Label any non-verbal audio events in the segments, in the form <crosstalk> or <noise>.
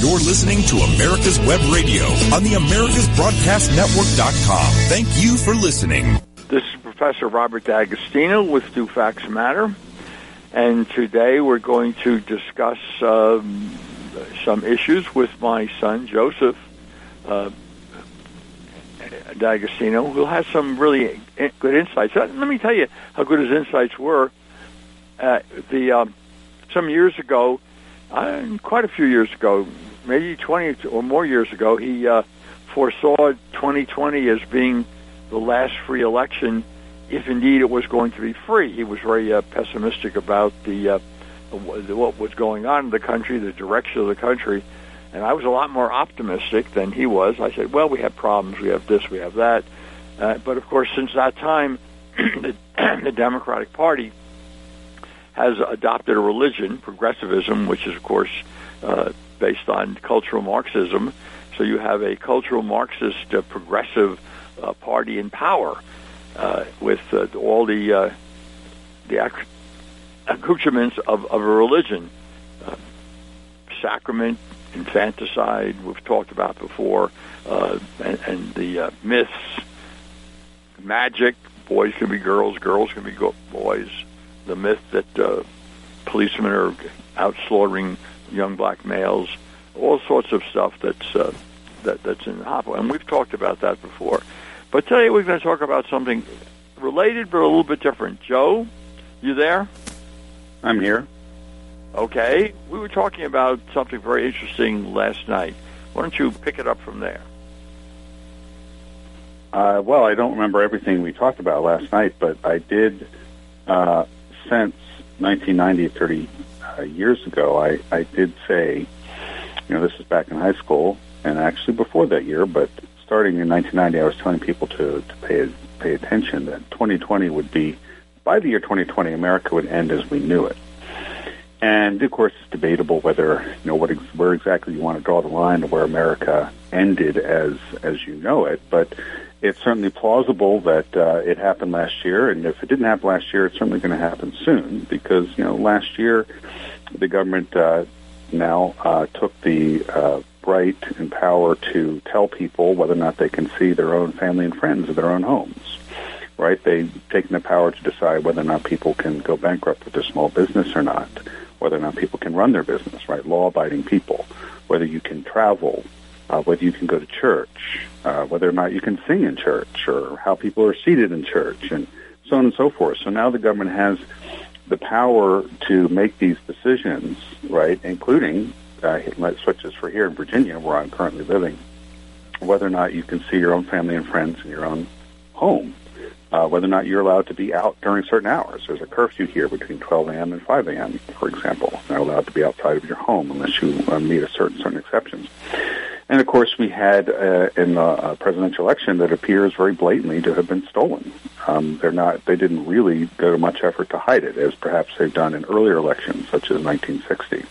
You're listening to America's Web Radio on the AmericasBroadcastNetwork.com. Thank you for listening. This is Professor Robert D'Agostino with Do Facts Matter, and today we're going to discuss um, some issues with my son Joseph uh, D'Agostino, who has some really good insights. Let me tell you how good his insights were. Uh, the um, some years ago, uh, quite a few years ago, maybe 20 or more years ago, he uh, foresaw 2020 as being the last free election, if indeed it was going to be free. He was very uh, pessimistic about the uh, what was going on in the country, the direction of the country, and I was a lot more optimistic than he was. I said, "Well, we have problems. We have this. We have that." Uh, but of course, since that time, <clears throat> the, <clears throat> the Democratic Party has adopted a religion, progressivism, which is, of course, uh, based on cultural Marxism. So you have a cultural Marxist uh, progressive uh, party in power uh, with uh, all the uh, the accoutrements of, of a religion, sacrament, infanticide. We've talked about before, and, and, the myths, magic. Boys can be girls, girls can be go- boys the myth that uh, policemen are out slaughtering young black males, all sorts of stuff that's uh, that that's in the Hopper, and we've talked about that before. But today we're going to talk about something related but a little bit different. Joe, you there? I'm here. Okay, we were talking about something very interesting last night. Why don't you pick it up from there? Uh, well, I don't remember everything we talked about last night, but I did uh, since 1990, 30 uh, years ago, I, I did say, you know, this is back in high school, and actually before that year, but starting in 1990, I was telling people to, to pay pay attention that 2020 would be, by the year 2020, America would end as we knew it. And of course, it's debatable whether you know what where exactly you want to draw the line to where America ended as as you know it. But it's certainly plausible that uh, it happened last year, and if it didn't happen last year, it's certainly going to happen soon because you know last year the government uh, now uh, took the uh, right and power to tell people whether or not they can see their own family and friends in their own homes. Right? They've taken the power to decide whether or not people can go bankrupt with their small business or not, whether or not people can run their business. Right? Law-abiding people, whether you can travel, uh, whether you can go to church, uh, whether or not you can sing in church, or how people are seated in church, and so on and so forth. So now the government has the power to make these decisions, right, including, uh, such as for here in Virginia, where I'm currently living, whether or not you can see your own family and friends in your own home, uh, whether or not you're allowed to be out during certain hours. There's a curfew here between 12 a.m. and 5 a.m., for example. You're not allowed to be outside of your home unless you uh, meet a certain certain exceptions. And of course, we had uh, in the uh, presidential election that appears very blatantly to have been stolen. Um, they're not; they didn't really go to much effort to hide it, as perhaps they've done in earlier elections, such as 1960.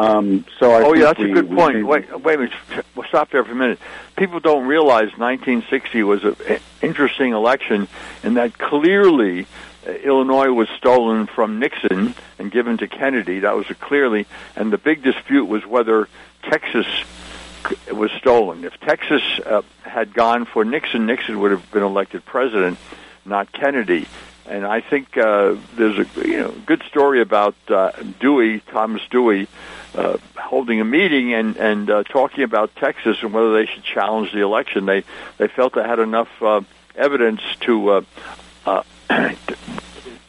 Um, so I oh yeah, that's we, a good point. Wait, wait a minute. We'll stop there for a minute. People don't realize 1960 was an interesting election, and that clearly uh, Illinois was stolen from Nixon and given to Kennedy. That was a clearly, and the big dispute was whether Texas was stolen. If Texas uh, had gone for Nixon, Nixon would have been elected president, not Kennedy. And I think uh, there's a you know good story about uh, Dewey, Thomas Dewey, uh, holding a meeting and and uh, talking about Texas and whether they should challenge the election. They they felt they had enough uh, evidence to. Uh, uh, <clears throat>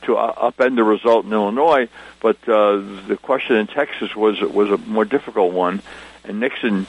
to uh, upend the result in Illinois, but uh, the question in Texas was was a more difficult one, and Nixon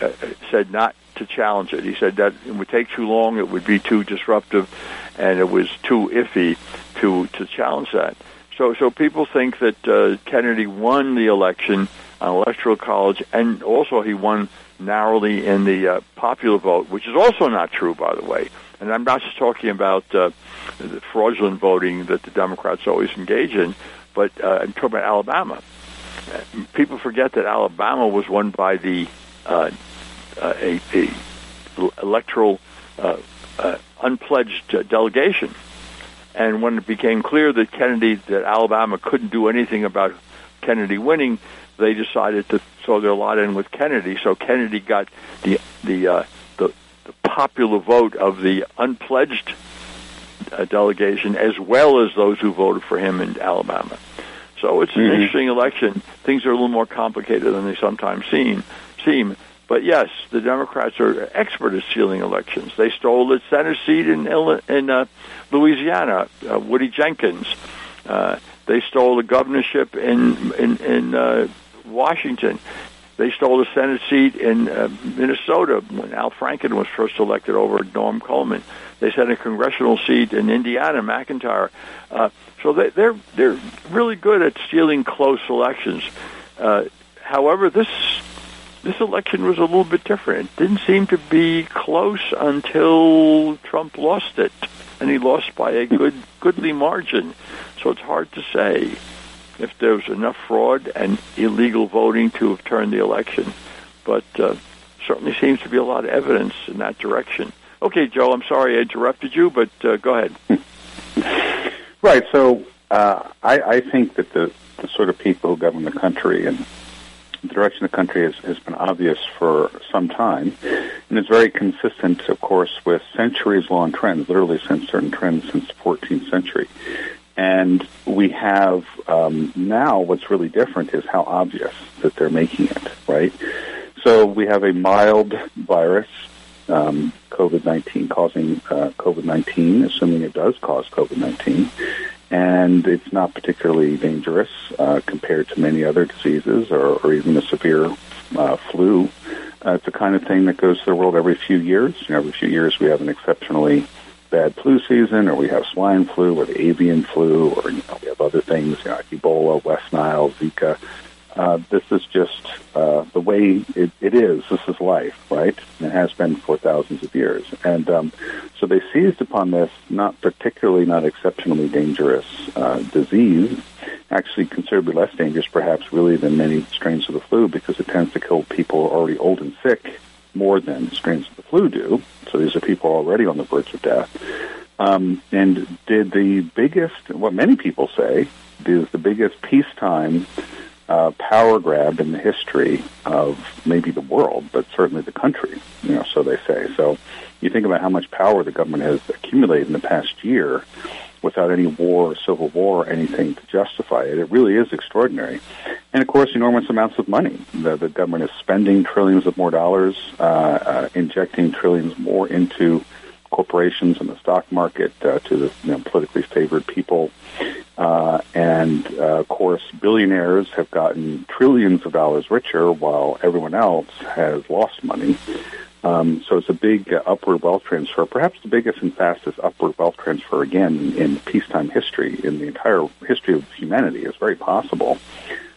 uh, said not to challenge it. He said that it would take too long, it would be too disruptive, and it was too iffy to to challenge that. So, so people think that uh, Kennedy won the election on electoral college, and also he won narrowly in the uh, popular vote, which is also not true, by the way. And I'm not just talking about uh, the fraudulent voting that the Democrats always engage in, but uh, I'm talking about Alabama. People forget that Alabama was won by the uh, uh, a, electoral uh, uh, unpledged uh, delegation. And when it became clear that Kennedy, that Alabama couldn't do anything about Kennedy winning, they decided to throw their lot in with Kennedy. So Kennedy got the the uh, the, the popular vote of the unpledged uh, delegation as well as those who voted for him in Alabama. So it's an Mhm. interesting election. Things are a little more complicated than they sometimes seem. Seem, but yes, the Democrats are expert at stealing elections. They stole the Senate seat in in uh, Louisiana. Uh, Woody Jenkins. Uh, they stole the governorship in in in uh, Washington. They stole the Senate seat in uh, Minnesota when Al Franken was first elected over Norm Coleman. They set a congressional seat in Indiana, McIntyre. Uh, so they, they're they're really good at stealing close elections. Uh, however, this this election was a little bit different. It didn't seem to be close until Trump lost it, and he lost by a good goodly margin. So it's hard to say if there was enough fraud and illegal voting to have turned the election. But uh, certainly seems to be a lot of evidence in that direction. Okay, Joe, I'm sorry I interrupted you, but uh, go ahead. Right. So uh, I, I think that the, the sort of people who govern the country and the direction of the country has, has been obvious for some time, and it's very consistent, of course, with centuries-long trends, literally since certain trends since the 14th century. And we have um, now what's really different is how obvious that they're making it, right? So we have a mild virus, um, COVID-19, causing uh, COVID-19, assuming it does cause COVID-19, and it's not particularly dangerous uh, compared to many other diseases or, or even a severe uh, flu. Uh, it's the kind of thing that goes to the world every few years. You know, every few years we have an exceptionally bad flu season, or we have swine flu, or the avian flu, or you know, we have other things, you know, Ebola, West Nile, Zika. Uh, this is just uh, the way it, it is. This is life, right? And it has been for thousands of years. And um, so they seized upon this not particularly, not exceptionally dangerous uh, disease, actually considerably less dangerous, perhaps, really, than many strains of the flu because it tends to kill people already old and sick more than strains of the flu do. So these are people already on the verge of death. Um, and did the biggest, what many people say, is the biggest peacetime uh, power grab in the history of maybe the world, but certainly the country. You know, so they say. So you think about how much power the government has accumulated in the past year without any war, or civil war, or anything to justify it. It really is extraordinary. And of course, enormous amounts of money. The, the government is spending trillions of more dollars, uh, uh, injecting trillions more into corporations and the stock market uh, to the you know, politically favored people. Uh, and uh, of course, billionaires have gotten trillions of dollars richer while everyone else has lost money. Um, so it's a big uh, upward wealth transfer, perhaps the biggest and fastest upward wealth transfer again in, peacetime history, in the entire history of humanity. It's very possible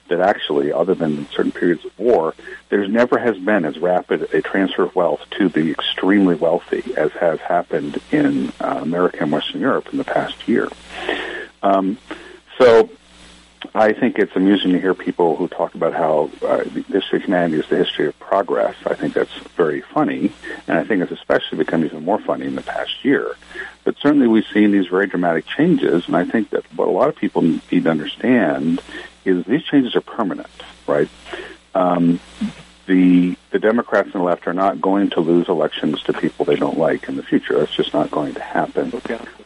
that actually, other than certain periods of war, there's never has been as rapid a transfer of wealth to the extremely wealthy as has happened in uh, America and Western Europe in the past year. Um, so I think it's amusing to hear people who talk about how uh, the history of humanity is the history of progress. I think that's very funny, and I think it's especially become even more funny in the past year. But certainly we've seen these very dramatic changes, and I think that what a lot of people need to understand is these changes are permanent, right? Um, the the Democrats and the left are not going to lose elections to people they don't like in the future. That's just not going to happen.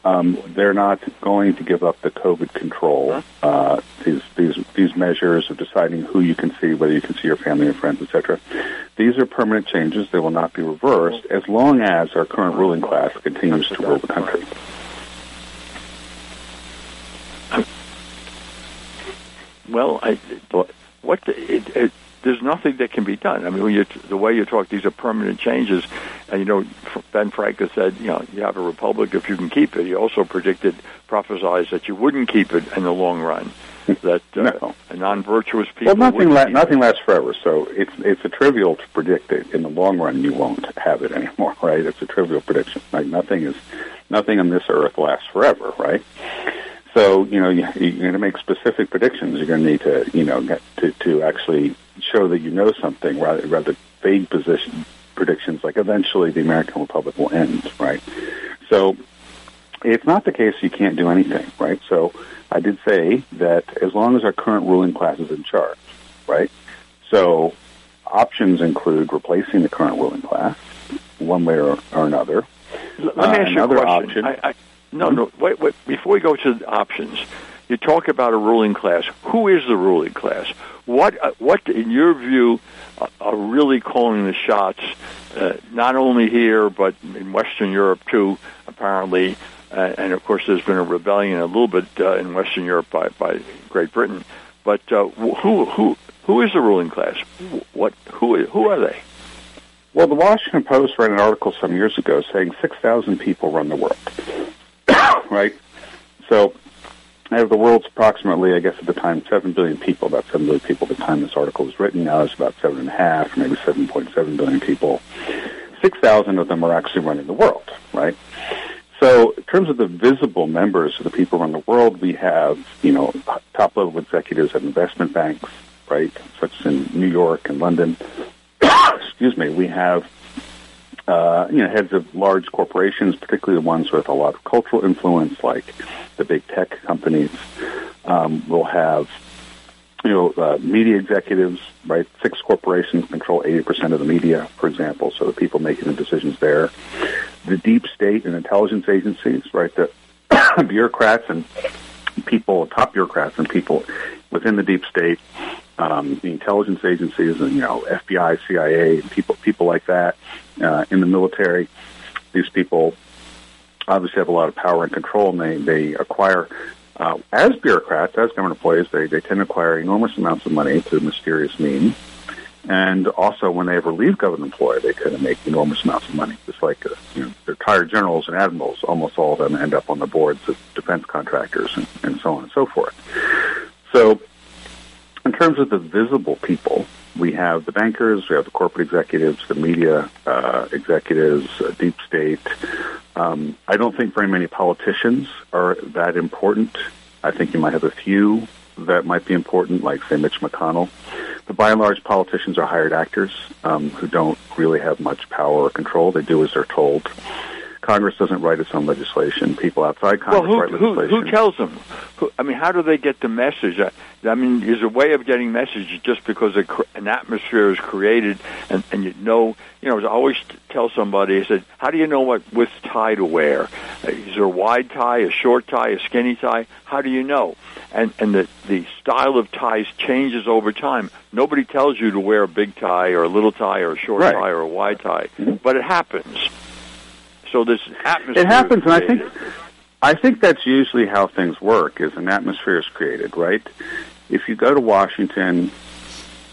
Um, they're not going to give up the COVID control. Uh, these these these measures of deciding who you can see, whether you can see your family and friends, etc. These are permanent changes. They will not be reversed as long as our current ruling class continues to rule the country. Well, I, what the, it, it, there's nothing that can be done. I mean, when you the way you talk, these are permanent changes. And you know, Ben Franklin said, you know, you have a republic if you can keep it. He also predicted, prophesied that you wouldn't keep it in the long run. That uh, No. a non-virtuous people. Well, nothing la- nothing it. lasts forever, so it's it's a trivial to predict that in the long run you won't have it <laughs> anymore, right? It's a trivial prediction. Like nothing is nothing on this earth lasts forever, right? So you know you, you're going to make specific predictions. You're going to need to you know get to to actually show that you know something rather rather vague position predictions like eventually the American Republic will end, right? So it's not the case you can't do anything, right? So I did say that as long as our current ruling class is in charge, right, So options include replacing the current ruling class, one way or, or another. Let me ask you a question. I, I, no, no. Wait, wait. Before we go to the options, you talk about a ruling class. Who is the ruling class? What, uh, what, in your view, uh, are really calling the shots? Uh, not only here, but in Western Europe too. Apparently, uh, and of course, there's been a rebellion a little bit uh, in Western Europe by, by Great Britain. But uh, who who who is the ruling class? What who who are they? Well, the Washington Post ran an article some years ago saying 6,000 people run the world. <coughs> right? So, out of the world's approximately, I guess at the time, 7 billion people, about 7 billion people at the time this article was written. Now it's about 7.5, maybe 7.7 billion people. 6,000 of them are actually running the world, right? So, in terms of the visible members of the people around the world, we have, you know, top level executives at investment banks, right, such as in New York and London. <coughs> Excuse me. We have, uh, you know, heads of large corporations, particularly the ones with a lot of cultural influence, like the big tech companies. Um, we'll have, you know, uh, media executives, right? Six corporations control 80% of the media, for example, so the people making the decisions there the deep state and intelligence agencies, right? The <coughs> bureaucrats and people, top bureaucrats and people within the deep state, um, the intelligence agencies, and you know, FBI, CIA, people, people like that uh, in the military. These people obviously have a lot of power and control, and they they acquire. Uh, as bureaucrats, as government employees, they, they tend to acquire enormous amounts of money through mysterious means. And also, when they ever leave government employ, they tend to make enormous amounts of money. Just like uh, you know, retired generals and admirals, almost all of them end up on the boards of defense contractors and, and so on and so forth. So, in terms of the visible people, we have the bankers, we have the corporate executives, the media uh, executives, uh, deep state. Um, I don't think very many politicians are that important. I think you might have a few that might be important, like say Mitch McConnell. But by and large, politicians are hired actors um, who don't really have much power or control. They do as they're told. Congress doesn't write its own legislation. People outside Congress well, who, write legislation. Who, who tells them? Who, I mean, how do they get the message? I, I mean, is a way of getting message just because a, an atmosphere is created and, and you know, you know, I always tell somebody, I said, how do you know what with tie to wear? Is there a wide tie, a short tie, a skinny tie? How do you know? And, and the, the style of ties changes over time. Nobody tells you to wear a big tie or a little tie or a short right. tie or a wide tie, mm-hmm. but it happens. So this atmosphere. It happens, and I think I think that's usually how things work. Is an atmosphere is created, right? If you go to Washington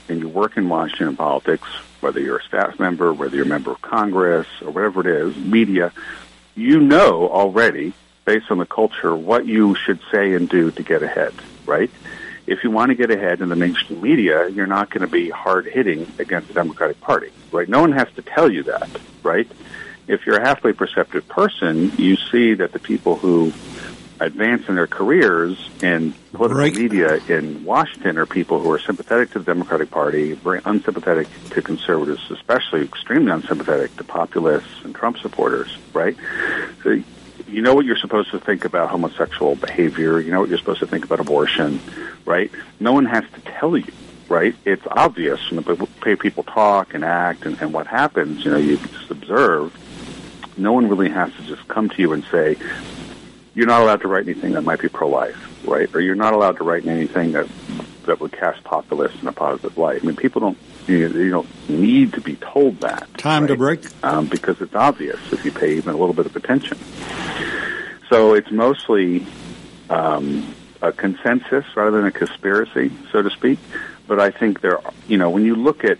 and you work in Washington politics, whether you're a staff member, whether you're a member of Congress, or whatever it is, media, you know already, based on the culture, what you should say and do to get ahead, right? If you want to get ahead in the mainstream media, you're not going to be hard hitting against the Democratic Party, right? No one has to tell you that, right? If you're a halfway perceptive person, you see that the people who advance in their careers in political right. media in Washington are people who are sympathetic to the Democratic Party, very unsympathetic to conservatives, especially extremely unsympathetic to populists and Trump supporters, right? So you know what you're supposed to think about homosexual behavior, you know what you're supposed to think about abortion, right? No one has to tell you right? It's obvious from the way people talk and act and, and what happens. You know, you just observe no one really has to just come to you and say, you're not allowed to write anything that might be pro-life, right? Or you're not allowed to write anything that that would cast populists in a positive light. I mean, people don't you, you don't need to be told that. Time right? to break um, because it's obvious if you pay even a little bit of attention. So it's mostly um, a consensus rather than a conspiracy, so to speak. But I think there, you know, when you look at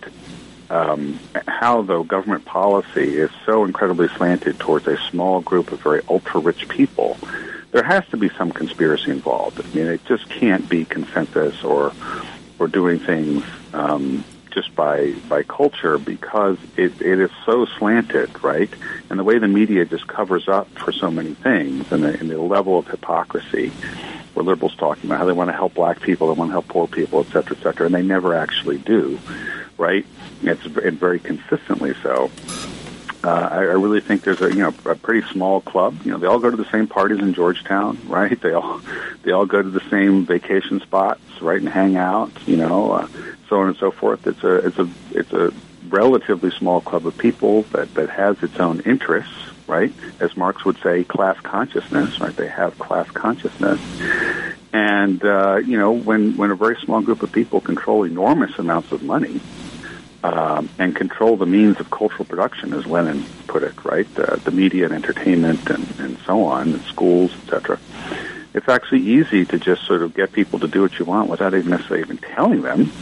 um, how though, government policy is so incredibly slanted towards a small group of very ultra rich people, there has to be some conspiracy involved. I mean, it just can't be consensus or or doing things um, just by by culture because it, it is so slanted, right? And the way the media just covers up for so many things, and the, and the level of hypocrisy where liberals talking about how they want to help black people, they want to help poor people, et cetera, et cetera, and they never actually do, right? It's and very consistently so. Uh, I, really think there's a you know a pretty small club. You know, they all go to the same parties in Georgetown, <laughs> right? They all they all go to the same vacation spots, right, and hang out. You know, uh, so on and so forth. It's a it's a it's a relatively small club of people that that has its own interests, right? As Marx would say, class consciousness, right? They have class consciousness, and uh, you know when when a very small group of people control enormous amounts of money. Um, and control the means of cultural production, as Lenin put it, right? Uh, the media and entertainment and, and so on, and schools, etc it's actually easy to just sort of get people to do what you want without even necessarily even telling them.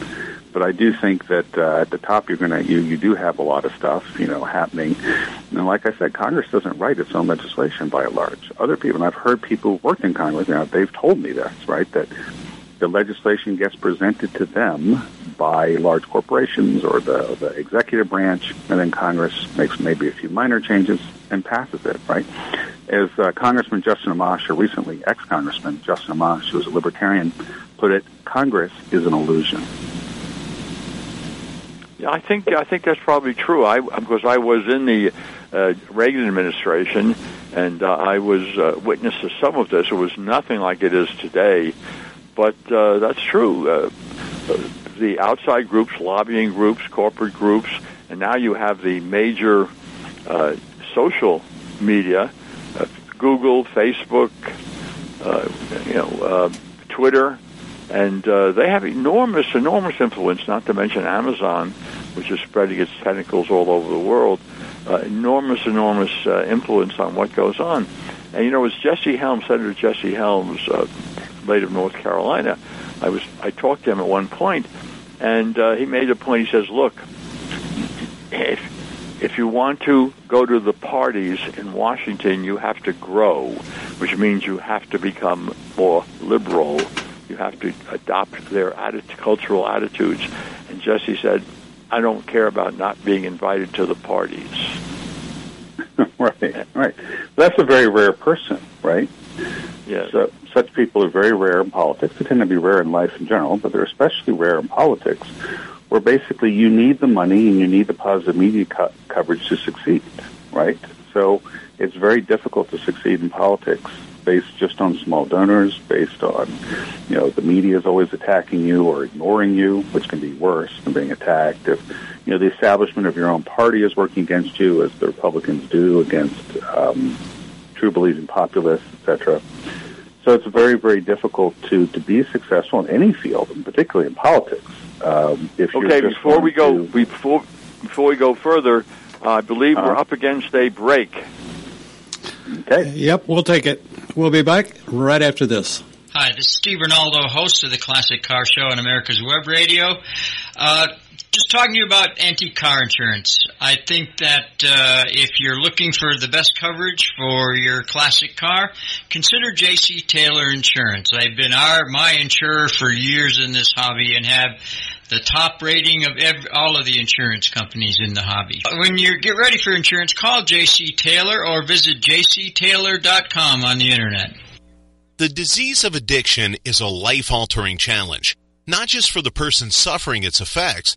But I do think that uh, at the top, you're gonna you you do have a lot of stuff you know happening. And like I said, Congress doesn't write its own legislation by and large. Other people, and I've heard people who worked in Congress, know, they've told me this, right? That the legislation gets presented to them by large corporations or the, the executive branch, and then Congress makes maybe a few minor changes and passes it, right? As uh, Congressman Justin Amash, or recently ex-Congressman Justin Amash, who was a libertarian, put it, Congress is an illusion. Yeah, I think I think that's probably true. I because I was in the uh, Reagan administration, and uh, I was uh, witness to some of this. It was nothing like it is today, but uh, that's true. Uh, the outside groups, lobbying groups, corporate groups, and now you have the major uh, social media, uh, Google, Facebook, uh, you know, uh, Twitter, and they have enormous, enormous influence. Not to mention Amazon, which is spreading its tentacles all over the world. Enormous, enormous influence on what goes on. And you know, as Jesse Helms, Senator Jesse Helms, late of North Carolina, I was I talked to him at one point, and uh, he made a point. He says, "Look, if if you want to go to the parties in Washington, you have to grow, which means you have to become more liberal. You have to adopt their atti- cultural attitudes. And Jesse said, I don't care about not being invited to the parties. <laughs> right, right. That's a very rare person, right? Yes. So, such people are very rare in politics. They tend to be rare in life in general, but they're especially rare in politics where basically you need the money and you need the positive media co- coverage to succeed, right? So it's very difficult to succeed in politics based just on small donors, based on, you know, the media is always attacking you or ignoring you, which can be worse than being attacked. If, you know, the establishment of your own party is working against you, as the Republicans do against um, true believing populists, etc. So it's very, very difficult to, to be successful in any field, and particularly in politics. Um, if okay, before we go, to... before before we go further, uh, I believe uh-huh. we're up against a break. Okay. Yep, we'll take it. We'll be back right after this. Hi, this is Steve Rinaldo, host of the Classic Car Show on America's Web Radio. Uh, just talking to you about antique car insurance. I think that uh, if you're looking for the best coverage for your classic car, consider J.C. Taylor Insurance. I've been our my insurer for years in this hobby and have the top rating of every, all of the insurance companies in the hobby. When you get ready for insurance, call J.C. Taylor or visit jctaylor.com on the internet. The disease of addiction is a life-altering challenge, not just for the person suffering its effects,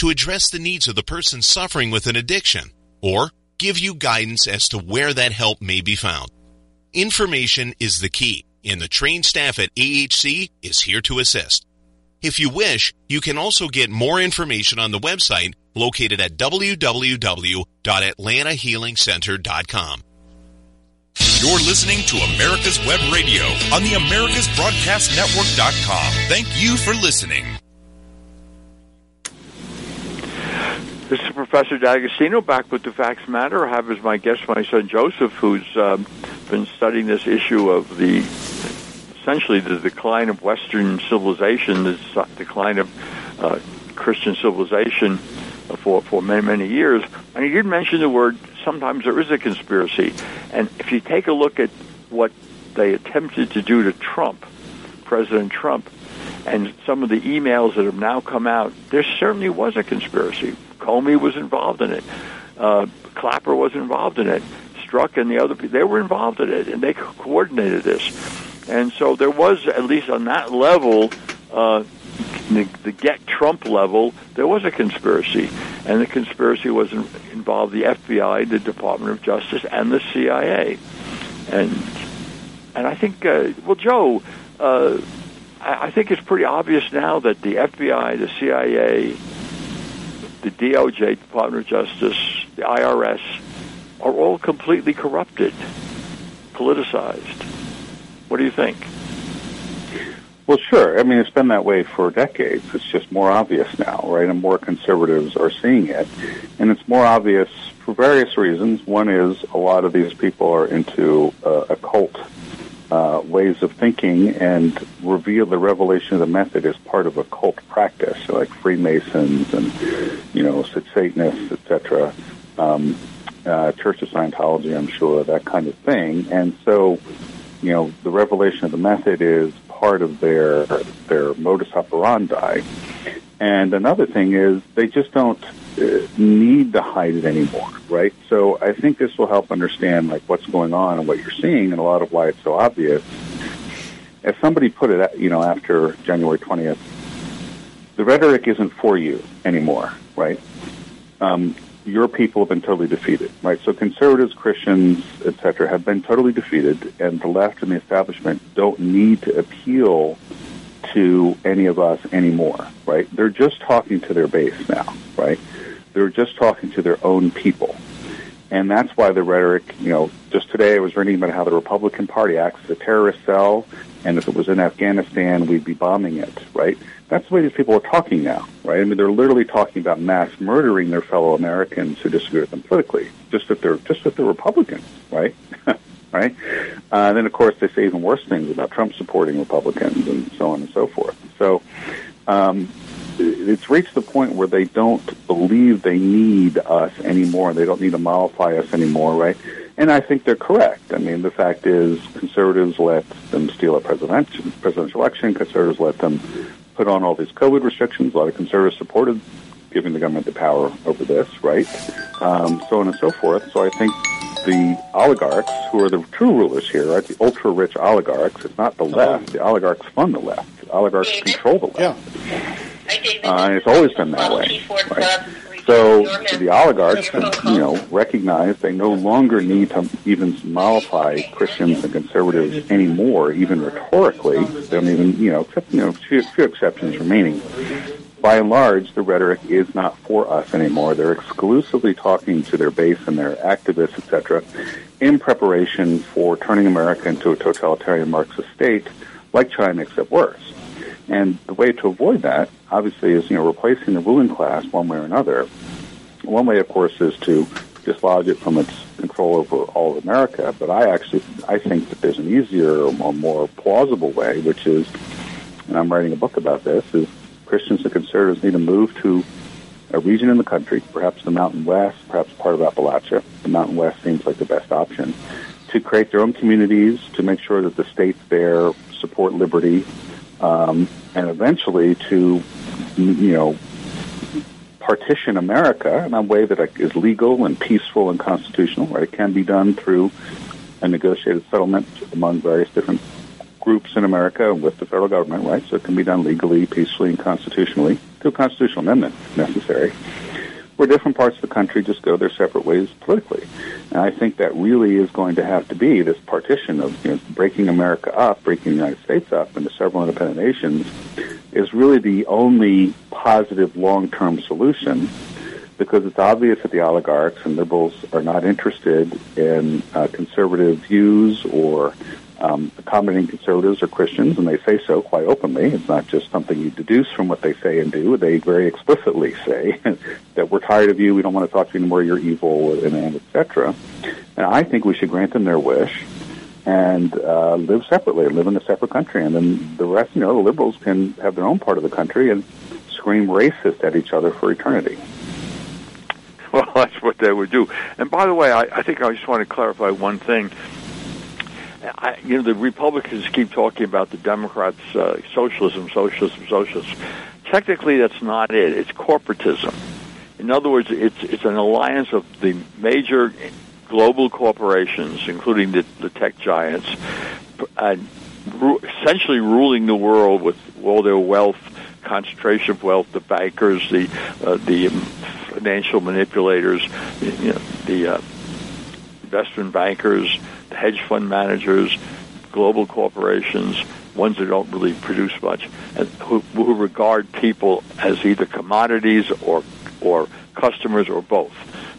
to address the needs of the person suffering with an addiction or give you guidance as to where that help may be found. Information is the key, and the trained staff at AHC is here to assist. If you wish, you can also get more information on the website located at www.atlantahealingcenter.com. You're listening to America's Web Radio on the AmericasBroadcastNetwork.com. Thank you for listening. This is Professor D'Agostino back with Do Facts Matter. I have as my guest my son Joseph, who's um, been studying this issue of the essentially the decline of Western civilization, the decline of uh, Christian civilization for for many many years. And he did mention the word. Sometimes there is a conspiracy, and if you take a look at what they attempted to do to Trump, President Trump, and some of the emails that have now come out, there certainly was a conspiracy. Comey was involved in it. Uh, Clapper was involved in it. Strzok and the other people, they were involved in it, and they coordinated this. And so there was, at least on that level, uh, the, the get Trump level, there was a conspiracy, and the conspiracy was in, involved the FBI, the Department of Justice, and the CIA, and and I think, uh, well, Joe, uh, I, think it's pretty obvious now that the FBI, the CIA, the DOJ, Department of Justice, the IRS, are all completely corrupted, politicized. What do you think? Well, sure. I mean, it's been that way for decades. It's just more obvious now, right? And more conservatives are seeing it. And it's more obvious for various reasons. One is a lot of these people are into uh, occult uh, ways of thinking and reveal the revelation of the method as part of a cult practice, like Freemasons and, you know, Satanists, etc. Um, uh, Church of Scientology, I'm sure, that kind of thing. And so, you know, the revelation of the method is part of their their modus operandi. And another thing is they just don't need to hide it anymore, right? So I think this will help understand like what's going on and what you're seeing, and a lot of why it's so obvious. As somebody put it, you know, after January 20th, the rhetoric isn't for you anymore, right? Um, your people have been totally defeated, right? So conservatives, Christians, etc., have been totally defeated, and the left and the establishment don't need to appeal to any of us anymore, right? They're just talking to their base now, right? They're just talking to their own people. And that's why the rhetoric, you know, just today I was reading about how the Republican Party acts as a terrorist cell, and if it was in Afghanistan, we'd be bombing it, right? That's the way these people are talking now, right? I mean, they're literally talking about mass murdering their fellow Americans who disagree with them politically, just that they're just that they're Republicans, right? <laughs> right? Uh, and then, of course, they say even worse things about Trump supporting Republicans and so on and so forth. So um, it's reached the point where they don't believe they need us anymore. They don't need to mollify us anymore, right? And I think they're correct. I mean, the fact is, conservatives let them steal a presidential presidential election. Conservatives let them put on all these COVID restrictions. A lot of conservatives supported giving the government the power over this, right? Um, so on and so forth. So I think the oligarchs, who are the true rulers here, right? The ultra rich oligarchs. It's not the left. The oligarchs fund the left. The oligarchs control the left. Yeah. Uh, it's always been that way. Right. So the oligarchs, have, you know, recognize they no longer need to even mollify Christians and conservatives anymore, even rhetorically. They don't even, you know, except, you know, few, few exceptions remaining. By and large, the rhetoric is not for us anymore. They're exclusively talking to their base and their activists, etc., in preparation for turning America into a totalitarian Marxist state like China, except worse. And the way to avoid that, obviously, is you know replacing the ruling class one way or another. One way, of course, is to dislodge it from its control over all of America. But I actually I think that there's an easier or more plausible way, which is, and I'm writing a book about this, is Christians and conservatives need to move to a region in the country, perhaps the Mountain West, perhaps part of Appalachia. The Mountain West seems like the best option to create their own communities, to make sure that the states there support liberty, um, and eventually to, you know, partition America in a way that is legal and peaceful and constitutional. Right, it can be done through a negotiated settlement among various different groups in America with the federal government. Right, so it can be done legally, peacefully, and constitutionally through a constitutional amendment if necessary. Where different parts of the country just go their separate ways politically. And I think that really is going to have to be this partition of you know, breaking America up, breaking the United States up into several independent nations, is really the only positive long-term solution because it's obvious that the oligarchs and liberals are not interested in uh, conservative views or um, accommodating conservatives or Christians, and they say so quite openly. It's not just something you deduce from what they say and do. They very explicitly say <laughs> that we're tired of you, we don't want to talk to you anymore, you're evil, and, and etc. And I think we should grant them their wish and uh, live separately, live in a separate country, and then the rest, you know, the liberals can have their own part of the country and scream racist at each other for eternity. <laughs> Well, that's what they would do. And by the way, I, I think I just want to clarify one thing. I, you know, the Republicans keep talking about the Democrats, uh, socialism, socialism, socialism. Technically, that's not it. It's corporatism. In other words, it's it's an alliance of the major global corporations, including the, the tech giants, uh, ru- essentially ruling the world with all their wealth, concentration of wealth, the bankers, the uh, the financial manipulators, you know, the uh, investment bankers, hedge fund managers, global corporations, ones that don't really produce much, who, who regard people as either commodities or or customers or both.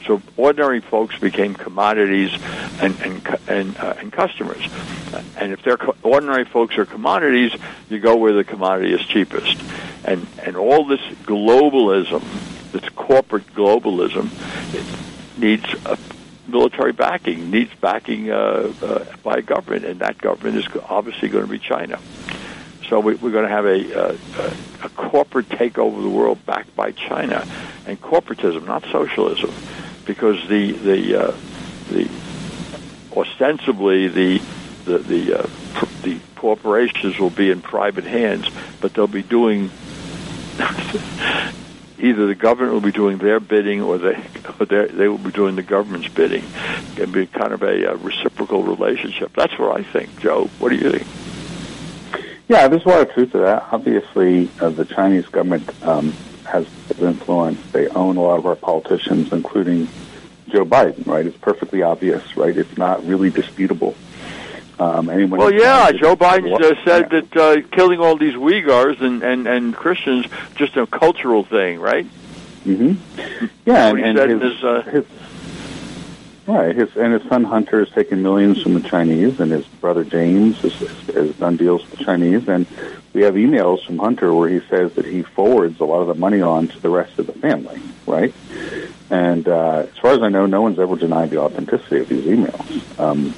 So ordinary folks became commodities and and and, uh, and customers. And if they're co- ordinary folks are commodities, you go where the commodity is cheapest. And and all this globalism, this corporate globalism, needs a military backing, needs backing uh, uh, by government, and that government is obviously going to be China. So we, are going to have a, a, a corporate takeover of the world backed by China, and corporatism, not socialism because the the uh, the ostensibly the the the, uh, the corporations will be in private hands, but they'll be doing <laughs> either the government will be doing their bidding or they <laughs> or they will be doing the government's bidding. It'll be kind of a, a reciprocal relationship. That's what I think, Joe. What do you think? Yeah, there's a lot of truth to that. Obviously, uh, the Chinese government um, has influence. They own a lot of our politicians, including Joe Biden. Right? It's perfectly obvious. Right? It's not really disputable. Um, anyone well, yeah, Joe Biden uh, said yeah. that uh, killing all these Uyghurs and, and, and Christians just a cultural thing, right? hmm Yeah, and, and his, his, uh, his right, his and his son Hunter has taken millions from the Chinese, and his brother James has, has done deals with the Chinese, and we have emails from Hunter where he says that he forwards a lot of the money on to the rest of the family, right? And uh, as far as I know, no one's ever denied the authenticity of these emails. Um,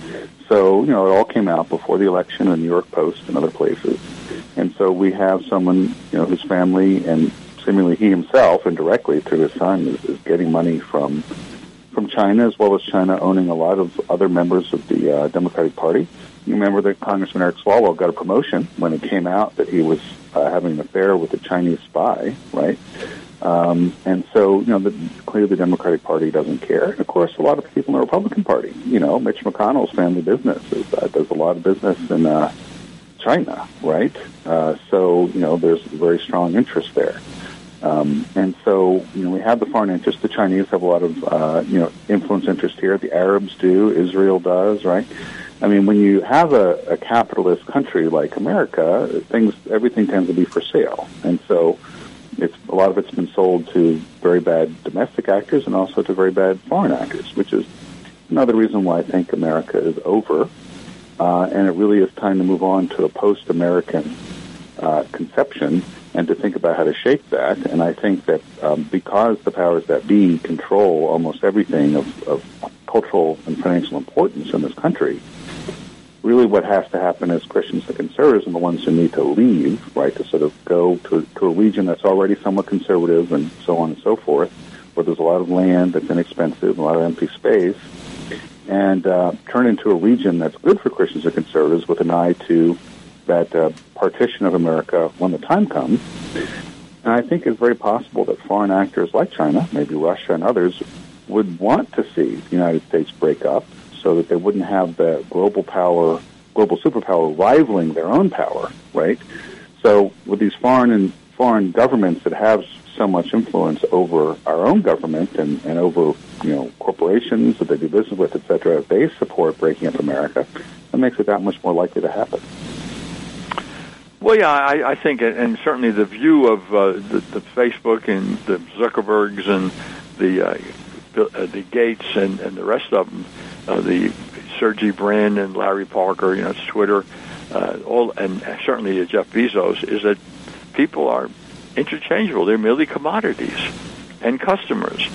so, you know, it all came out before the election in the New York Post and other places. And so we have someone, you know, whose family and seemingly he himself indirectly through his son is, is getting money from from China as well as China owning a lot of other members of the uh, Democratic Party. You remember that Congressman Eric Swalwell got a promotion when it came out that he was uh, having an affair with a Chinese spy, right? Um, and so, you know, the, clearly the Democratic Party doesn't care. And of course, a lot of people in the Republican Party, you know, Mitch McConnell's family business is, uh, does a lot of business in uh, China, right? Uh, so, you know, there's very strong interest there. Um, and so, you know, we have the foreign interest. The Chinese have a lot of, uh, you know, influence interest here. The Arabs do. Israel does, right? I mean, when you have a, a capitalist country like America, things, everything tends to be for sale. And so, it's a lot of it's been sold to very bad domestic actors and also to very bad foreign actors, which is another reason why I think America is over. Uh, and it really is time to move on to a post-American uh, conception and to think about how to shape that. And I think that um, because the powers that be control almost everything of, of cultural and financial importance in this country, really what has to happen is Christians and conservatives are the ones who need to leave, right, to sort of go to, to a region that's already somewhat conservative and so on and so forth, where there's a lot of land that's inexpensive, a lot of empty space, and uh, turn into a region that's good for Christians and conservatives with an eye to that uh, partition of America when the time comes. And I think it's very possible that foreign actors like China, maybe Russia and others, would want to see the United States break up so that they wouldn't have the global power, global superpower rivaling their own power, right? So with these foreign and foreign governments that have so much influence over our own government and, and over, you know, corporations that they do business with, et cetera, if they support breaking up America, that makes it that much more likely to happen. Well, yeah, I, I think, and certainly the view of uh, the, the Facebook and the Zuckerbergs and the uh, uh, the Gates and, and the rest of them, uh, the Sergey Brin and Larry Parker, you know, Twitter, uh, all, and certainly Jeff Bezos, is that people are interchangeable. They're merely commodities and customers.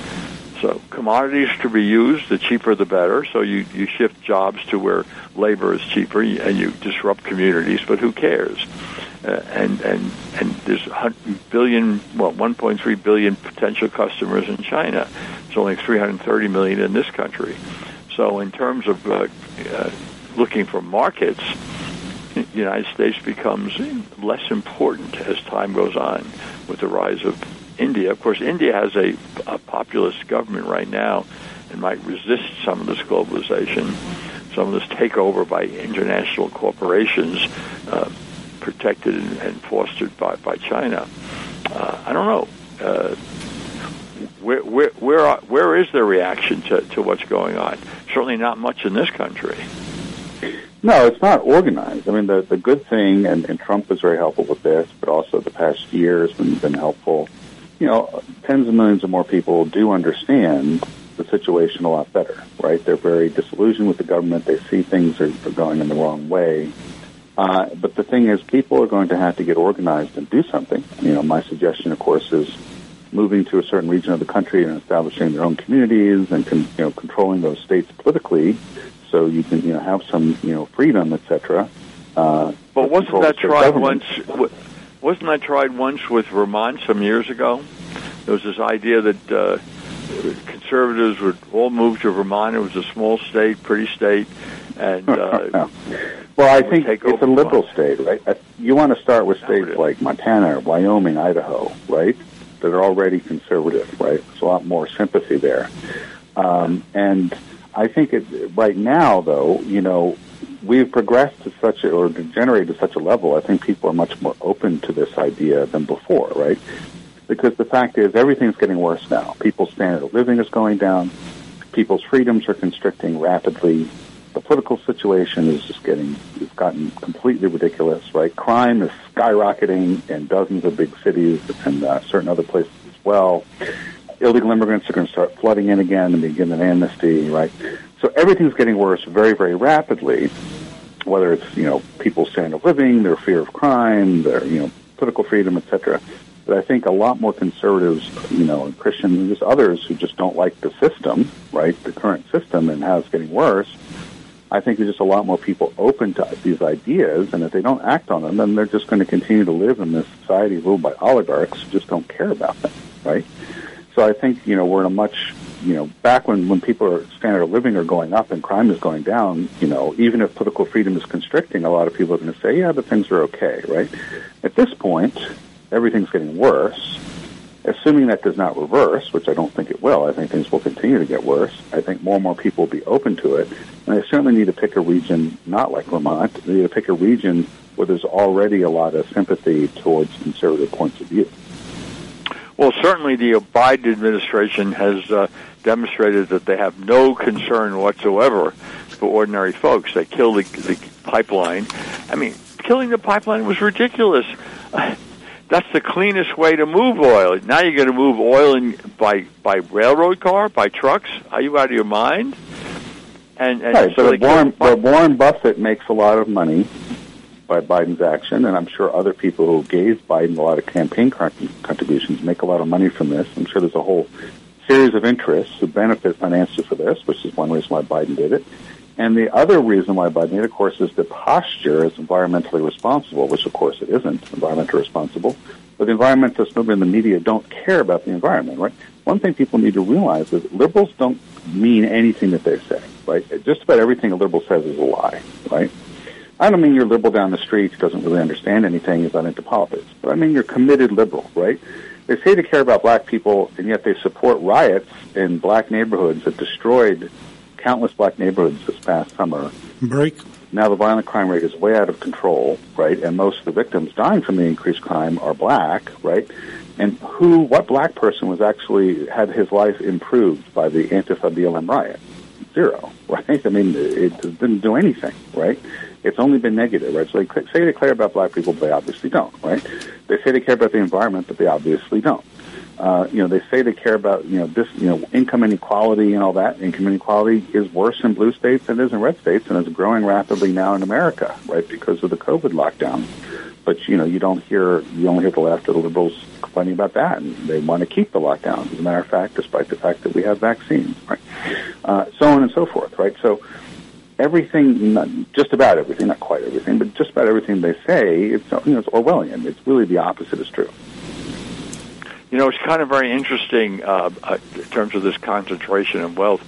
So commodities to be used, the cheaper the better. So you, you shift jobs to where labor is cheaper and you disrupt communities, but who cares? Uh, and and and there's a billion, well, 1.3 billion potential customers in China. It's only 330 million in this country. So in terms of uh, uh, looking for markets, the United States becomes less important as time goes on with the rise of India. Of course, India has a, a populist government right now and might resist some of this globalization, some of this takeover by international corporations uh, protected and, and, fostered by, by China. Uh, I don't know. Uh, where, where, where, where is the reaction to, to what's going on? Certainly not much in this country. No, it's not organized. I mean, the, the good thing, and, and Trump was very helpful with this, but also the past year has been, been helpful. You know, tens of millions of more people do understand the situation a lot better, right? They're very disillusioned with the government. They see things are, are going in the wrong way. Uh, but the thing is, people are going to have to get organized and do something. You know, my suggestion, of course, is moving to a certain region of the country and establishing their own communities and con- you know controlling those states politically, so you can you know have some you know freedom, etc. Uh, but wasn't that tried once? Wasn't that tried once with Vermont some years ago? There was this idea that uh, conservatives would all move to Vermont. It was a small state, pretty state, and uh, <laughs> well, I think it's a liberal state, right? Uh, you want to start with states like Montana, Wyoming, Idaho, right? That are already conservative, right? There's a lot more sympathy there, um, and I think it, right now, though, you know, we've progressed to such a, or degenerated to such a level. I think people are much more open to this idea than before, right? Because the fact is, everything's getting worse now. People's standard of living is going down. People's freedoms are constricting rapidly. The political situation is just getting, it's gotten completely ridiculous, right? Crime is skyrocketing in dozens of big cities and uh, certain other places as well. Illegal immigrants are going to start flooding in again and begin an amnesty, right? So everything's getting worse very, very rapidly. Whether it's you know people's standard of living, their fear of crime, their you know political freedom, etc. But I think a lot more conservatives, you know, and Christians and just others who just don't like the system, right, the current system and how it's getting worse. I think there's just a lot more people open to these ideas, and if they don't act on them, then they're just going to continue to live in this society ruled by oligarchs who just don't care about them, right? So I think you know we're in a much you know, back when, when people are standard of living are going up and crime is going down, you know, even if political freedom is constricting, a lot of people are going to say, yeah, but things are okay, right? At this point, everything's getting worse. Assuming that does not reverse, which I don't think it will, I think things will continue to get worse. I think more and more people will be open to it. And they certainly need to pick a region not like Vermont. They need to pick a region where there's already a lot of sympathy towards conservative points of view. Well, certainly the Biden administration has uh, demonstrated that they have no concern whatsoever for ordinary folks. They killed the, the pipeline. I mean, killing the pipeline was ridiculous. That's the cleanest way to move oil. Now you're going to move oil in, by by railroad car, by trucks. Are you out of your mind? And, and right, so, so Warren, Warren Buffett makes a lot of money by Biden's action, and I'm sure other people who gave Biden a lot of campaign contributions make a lot of money from this. I'm sure there's a whole series of interests who benefit financially for this, which is one reason why Biden did it. And the other reason why Biden of course, is the posture is environmentally responsible, which of course it isn't environmentally responsible. But the environmentalists movement the media don't care about the environment, right? One thing people need to realize is liberals don't mean anything that they say, right? Just about everything a liberal says is a lie, right? I don't mean you're liberal down the street who doesn't really understand anything, is not into politics, but I mean you're committed liberal, right? They say they care about black people, and yet they support riots in black neighborhoods that destroyed countless black neighborhoods this past summer. Break. Now the violent crime rate is way out of control, right? And most of the victims dying from the increased crime are black, right? And who, what black person was actually had his life improved by the Antifa BLM riot? Zero, <laughs> right? I mean, it didn't do anything, right? It's only been negative, right? So they say they care about black people, but they obviously don't, right? They say they care about the environment, but they obviously don't. Uh, you know, they say they care about, you know, this, you know, income inequality and all that. Income inequality is worse in blue states than it is in red states and is growing rapidly now in America, right, because of the COVID lockdown. But, you know, you don't hear, you only hear the left or the liberals complaining about that, and they want to keep the lockdown, as a matter of fact, despite the fact that we have vaccines, right? Uh, so on and so forth, right? So, everything, not, just about everything, not quite everything, but just about everything they say, it's, you know, it's Orwellian. It's really the opposite is true. You know, it's kind of very interesting uh, uh, in terms of this concentration of wealth.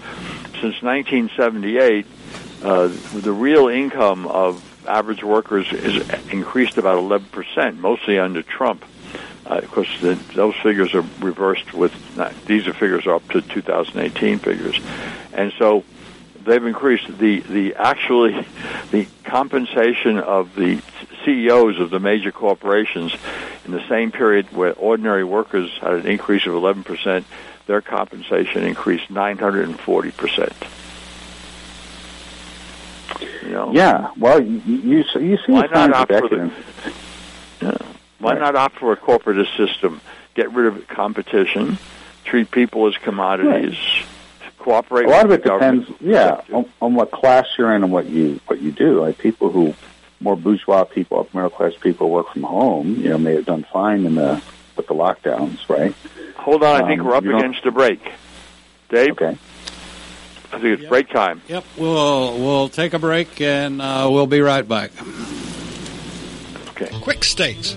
Since 1978, uh, the real income of average workers is increased about 11%, mostly under Trump. Uh, of course, the, those figures are reversed with not, these are figures up to 2018 figures, and so they've increased the the actually <laughs> the compensation of the CEOs of the major corporations in the same period where ordinary workers had an increase of 11 percent. Their compensation increased 940 percent. You know? Yeah. Well, you you, you see why not opt for the, <laughs> yeah. Why right. not opt for a corporatist system? Get rid of competition, treat people as commodities. Right. Cooperate. A lot of it depends, yeah, on, on, what class you're in and what you what you do. Like people who, more bourgeois people, upper middle class people, work from home. You know, may have done fine in the with the lockdowns, right? Hold on, um, I think um, we're up against a break. Dave. Okay. I think it's yep. break time. Yep, we'll we'll take a break and uh, we'll be right back. Okay. Quik Stakes,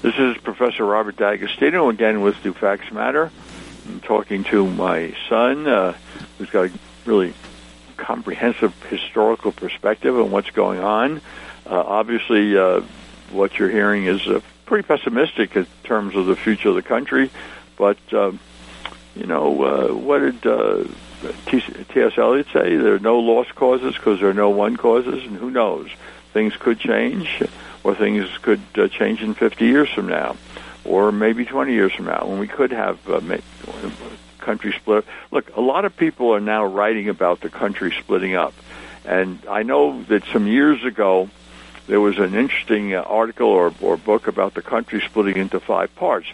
This is Professor Robert D'Agostino again with Do Facts Matter. I'm talking to my son, uh, who's got a really comprehensive historical perspective on what's going on. Uh, obviously, uh, what you're hearing is uh, pretty pessimistic in terms of the future of the country. But um, you know, uh, what did uh, T.S. Eliot say? There are no lost causes because there are no won causes, and who knows? Things could change or things could uh, change in 50 years from now, or maybe 20 years from now, when we could have uh, country split. Look, a lot of people are now writing about the country splitting up, and I know that some years ago there was an interesting uh, article or, or book about the country splitting into five parts.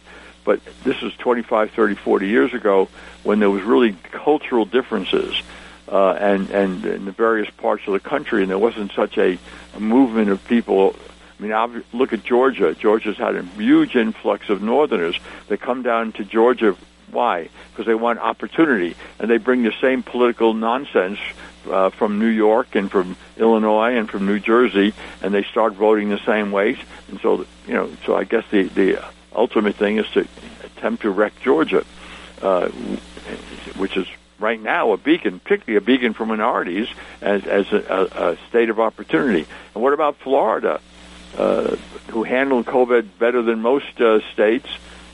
But this was 25, 30, 40 years ago when there was really cultural differences uh, and, and in the various parts of the country, and there wasn't such a, a movement of people I mean, look at Georgia. Georgia's had a huge influx of Northerners. They come down to Georgia. Why? Because they want opportunity, and they bring the same political nonsense uh, from New York and from Illinois and from New Jersey, and they start voting the same way. And so, you know, so I guess the the ultimate thing is to attempt to wreck Georgia, uh, which is right now a beacon, particularly a beacon for minorities, as as a, a, a state of opportunity. And what about Florida? Uh, who handled COVID better than most uh, states,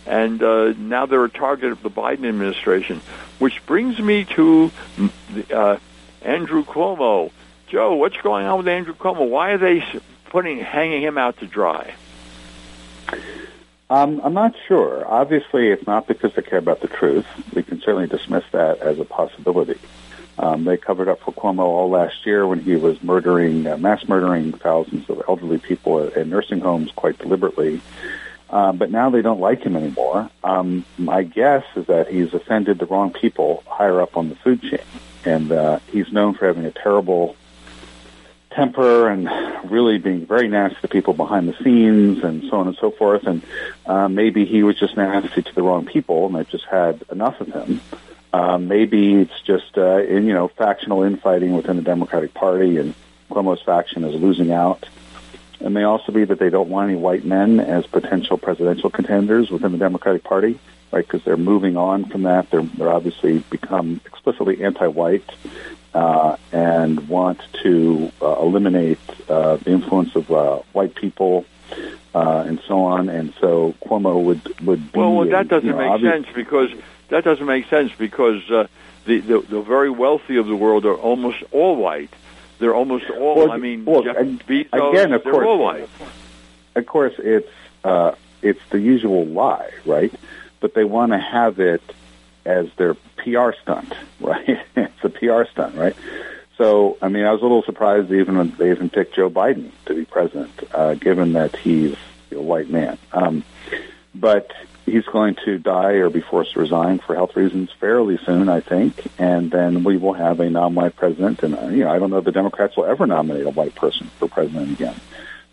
and uh, now they're a target of the Biden administration. Which brings me to Andrew Cuomo. Joe, what's going on with Andrew Cuomo? Why are they putting hanging him out to dry? Um, I'm not sure. Obviously, it's not because they care about the truth. We can certainly dismiss that as a possibility. Um, they covered up for Cuomo all last year when he was murdering, uh, mass murdering thousands of elderly people in nursing homes quite deliberately. Um, but now they don't like him anymore. Um, my guess is that he's offended the wrong people higher up on the food chain, and uh, he's known for having a terrible temper and really being very nasty to people behind the scenes and so on and so forth. And uh, maybe he was just nasty to the wrong people, and they've just had enough of him. Uh, maybe it's just uh, in you know factional infighting within the Democratic Party, and Cuomo's faction is losing out. It may also be that they don't want any white men as potential presidential contenders within the Democratic Party, right? Because they're moving on from that. They're they're obviously become explicitly anti-white uh, and want to uh, eliminate uh, the influence of uh, white people uh, and so on. And so Cuomo would would be. Well, well that doesn't you know, make sense because that doesn't make sense because uh, the, the the very wealthy of the world are almost all white. They're almost all. Well, I mean, well, Jeff Bezos, again, of course. all white. of course, it's uh, it's the usual lie, right? But they want to have it as their PR stunt, <laughs> right? it's a PR stunt, right? So, I mean, I was a little surprised even when they even picked Joe Biden to be president, uh, given that he's a white man. Um, but he's going to die or be forced to resign for health reasons fairly soon, I think, and then we will have a non-white president. And uh, you know, I don't know if the Democrats will ever nominate a white person for president again.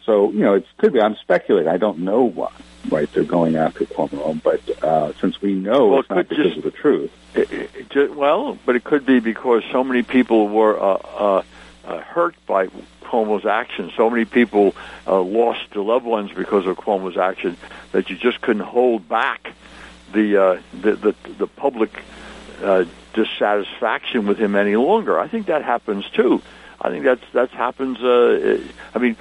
So, you know, it could be. I'm speculating. I don't know why, right? They're going after Cuomo, but uh, since we know Well, it's it not because just- of the truth, It, it, well, but it could be because so many people were uh, uh, uh, hurt by Cuomo's action. So many people uh, lost their loved ones because of Cuomo's action that you just couldn't hold back the uh, the, the the public uh, dissatisfaction with him any longer. I think that happens too. I think that's that's happens. Uh, I mean,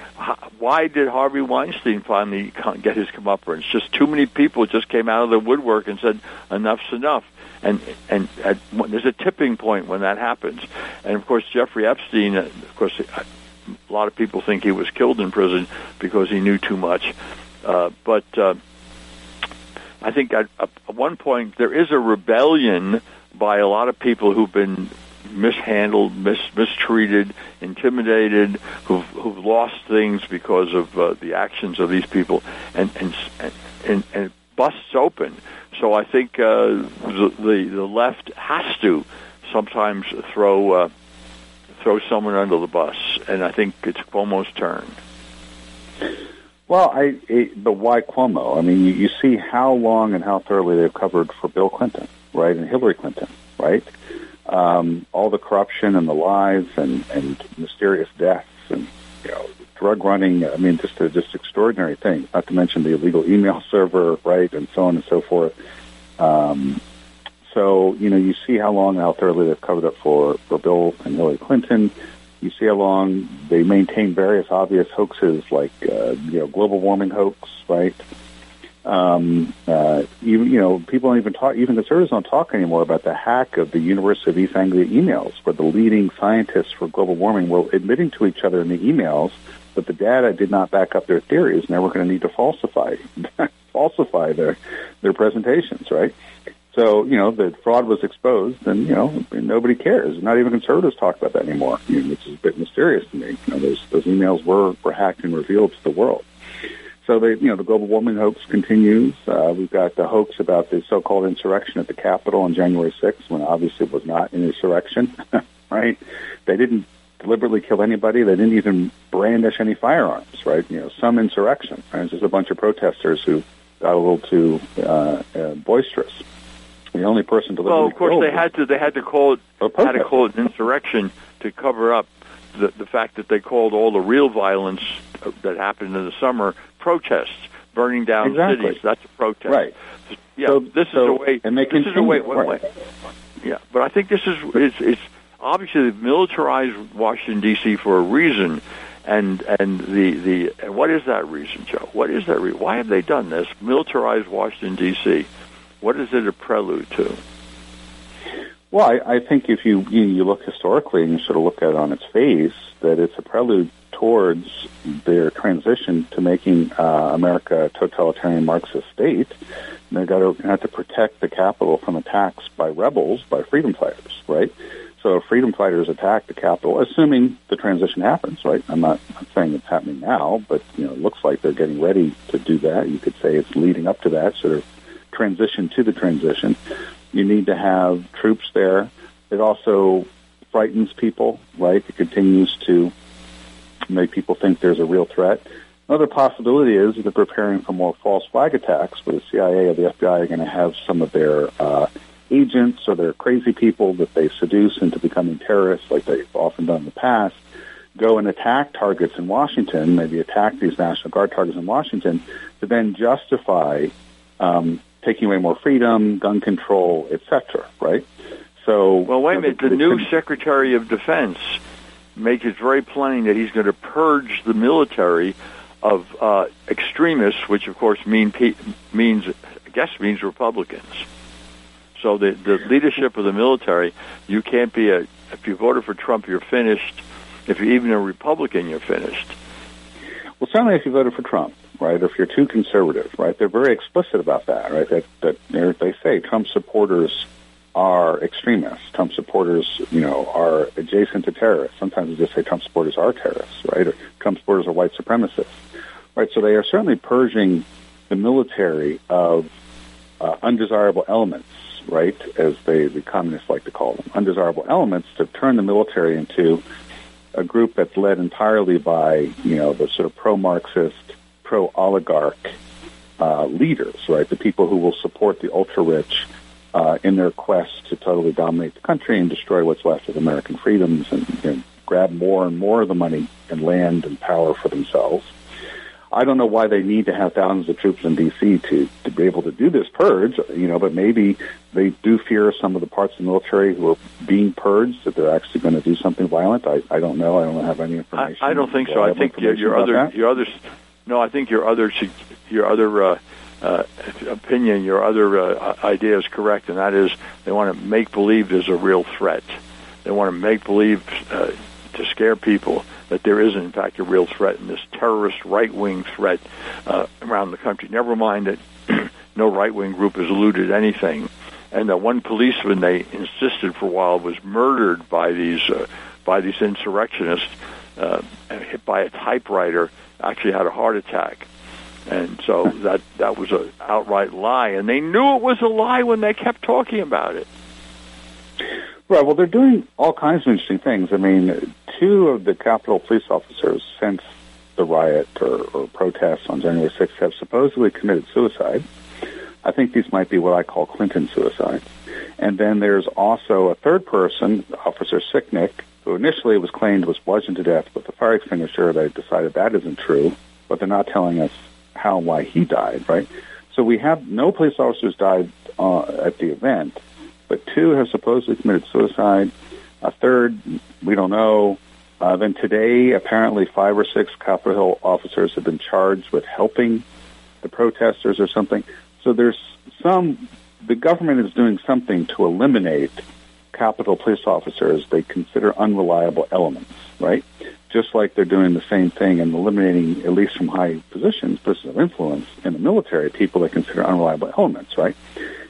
why did Harvey Weinstein finally get his comeuppance? Just too many people just came out of the woodwork and said enough's enough. And and at, there's a tipping point when that happens. And of course, Jeffrey Epstein. uh, Of course, a lot of people think he was killed in prison because he knew too much. Uh, but uh, I think at, at one point there is a rebellion by a lot of people who've been mishandled, mis- mistreated, intimidated, who've, who've lost things because of uh, the actions of these people, and and and, and busts open. So I think uh, the, the the left has to sometimes throw uh, throw someone under the bus, and I think it's Cuomo's turn. Well, I it, but why Cuomo? I mean, you, you see how long and how thoroughly they've covered for Bill Clinton, right, and Hillary Clinton, right? Um, all the corruption and the lies and and mysterious deaths and you know drug running. I mean, just a, just extraordinary things. Not to mention the illegal email <laughs> server, right, and so on and so forth. Um, so you know, you see how long and how thoroughly they've covered up for for Bill and Hillary Clinton. You see how long they maintain various obvious hoaxes like uh, you know global warming hoax, right? Um, uh, even you know people don't even talk. Even conservatives don't talk anymore about the hack of the University of East Anglia emails, where the leading scientists for global warming were admitting to each other in the emails that the data did not back up their theories, and they were going to need to falsify <laughs> falsify their their presentations, right? So you know the fraud was exposed, and you know nobody cares. Not even conservatives talk about that anymore, you know, which is a bit mysterious to me. You know, those those emails were were hacked and revealed to the world. So they, you know, the global warming hoax continues. Uh, we've got the hoax about the so-called insurrection at the Capitol on January 6th, when obviously it was not an insurrection, <laughs> right? They didn't deliberately kill anybody. They didn't even brandish any firearms, right? You know, some insurrection. Right? It's just a bunch of protesters who got a little too uh, uh, boisterous. The only person deliberately Well, of course they had to. They had to call it. a Had to call it an insurrection to cover up the the fact that they called all the real violence that happened in the summer protests, burning down Exactly. cities. That's a protest. Right. Yeah. So- this is so- a way. and they this is a continue, way. right. wait. Yeah, but I think this is it's, it's obviously they've militarized Washington D.C. for a reason. And and the the and what is that reason, Joe? What is that? Re- why have they done this? Militarized Washington D.C. What is it a prelude to? Well, I, I think if you, you you look historically and you sort of look at it on its face, that it's a prelude towards their transition to making uh, America a totalitarian Marxist state. And they've got to have to protect the capital from attacks by rebels, by freedom fighters, right? So freedom fighters attack the capital, assuming the transition happens, right? I'm not saying it's happening now, but you know, it looks like they're getting ready to do that. You could say it's leading up to that sort of transition to the transition. You need to have troops there. It also frightens people, right? It continues to make people think there's a real threat. Another possibility is that they're preparing for more false flag attacks, where the CIA or the FBI are going to have some of their uh, agents or their crazy people that they seduce into becoming terrorists, like they've often done in the past, go and attack targets in Washington, maybe attack these National Guard targets in Washington, to then justify um, taking away more freedom, gun control, etc. Right? So, Well, wait a minute. The they new Secretary of Defense makes it very plain that he's going to purge the military of uh, extremists, which of course mean pe- means I guess means Republicans. So the the leadership of the military, you can't be a. If you voted for Trump, you're finished. If you're even a Republican, you're finished. Well, certainly if you voted for Trump, right? If you're too conservative, right? They're very explicit about that, right? That that they say Trump supporters are extremists. Trump supporters, you know, are adjacent to terrorists. Sometimes they just say Trump supporters are terrorists, right? Or Trump supporters are white supremacists, right? So they are certainly purging the military of uh, undesirable elements, right? As they the communists like to call them, undesirable elements to turn the military into a group that's led entirely by you know the sort of pro-Marxist, pro-oligarch uh, leaders, right? The people who will support the ultra-rich uh, in their quest to totally dominate the country and destroy what's left of American freedoms and, and grab more and more of the money and land and power for themselves. I don't know why they need to have thousands of troops in D.C. to, to be able to do this purge, you know, but maybe they do fear some of the parts of the military who are being purged, that they're actually going to do something violent. I, I don't know. I don't have any information. I, I don't think so. I think your, your other, that. your other, no, I think your other, your other, uh, uh, opinion, your other uh, idea is correct, and that is they want to make believe there's a real threat. They want to make believe uh, to scare people that there is, in fact, a real threat and this terrorist right wing threat uh, around the country. Never mind that <clears throat> no right wing group has eluded anything. And that one policeman they insisted for a while was murdered by these uh, by these insurrectionists, uh, hit by a typewriter, actually had a heart attack. And so that that was an outright lie, and they knew it was a lie when they kept talking about it. Right. Well, they're doing all kinds of interesting things. I mean, two of the Capitol police officers since the riot or, or protests on January 6th have supposedly committed suicide. I think these might be what I call Clinton suicides. And then there's also a third person, Officer Sicknick, who initially it was claimed was bludgeoned to death but the fire extinguisher. They decided that isn't true, but they're not telling us how and why he died, right? So we have no police officers died uh, at the event, but two have supposedly committed suicide. A third, we don't know. Uh, then today, apparently, five or six Capitol Hill officers have been charged with helping the protesters or something. So there's some. The government is doing something to eliminate Capitol police officers they consider unreliable elements, right? Just like they're doing the same thing and eliminating, at least from high positions, positions of influence in the military, people they consider unreliable elements, right?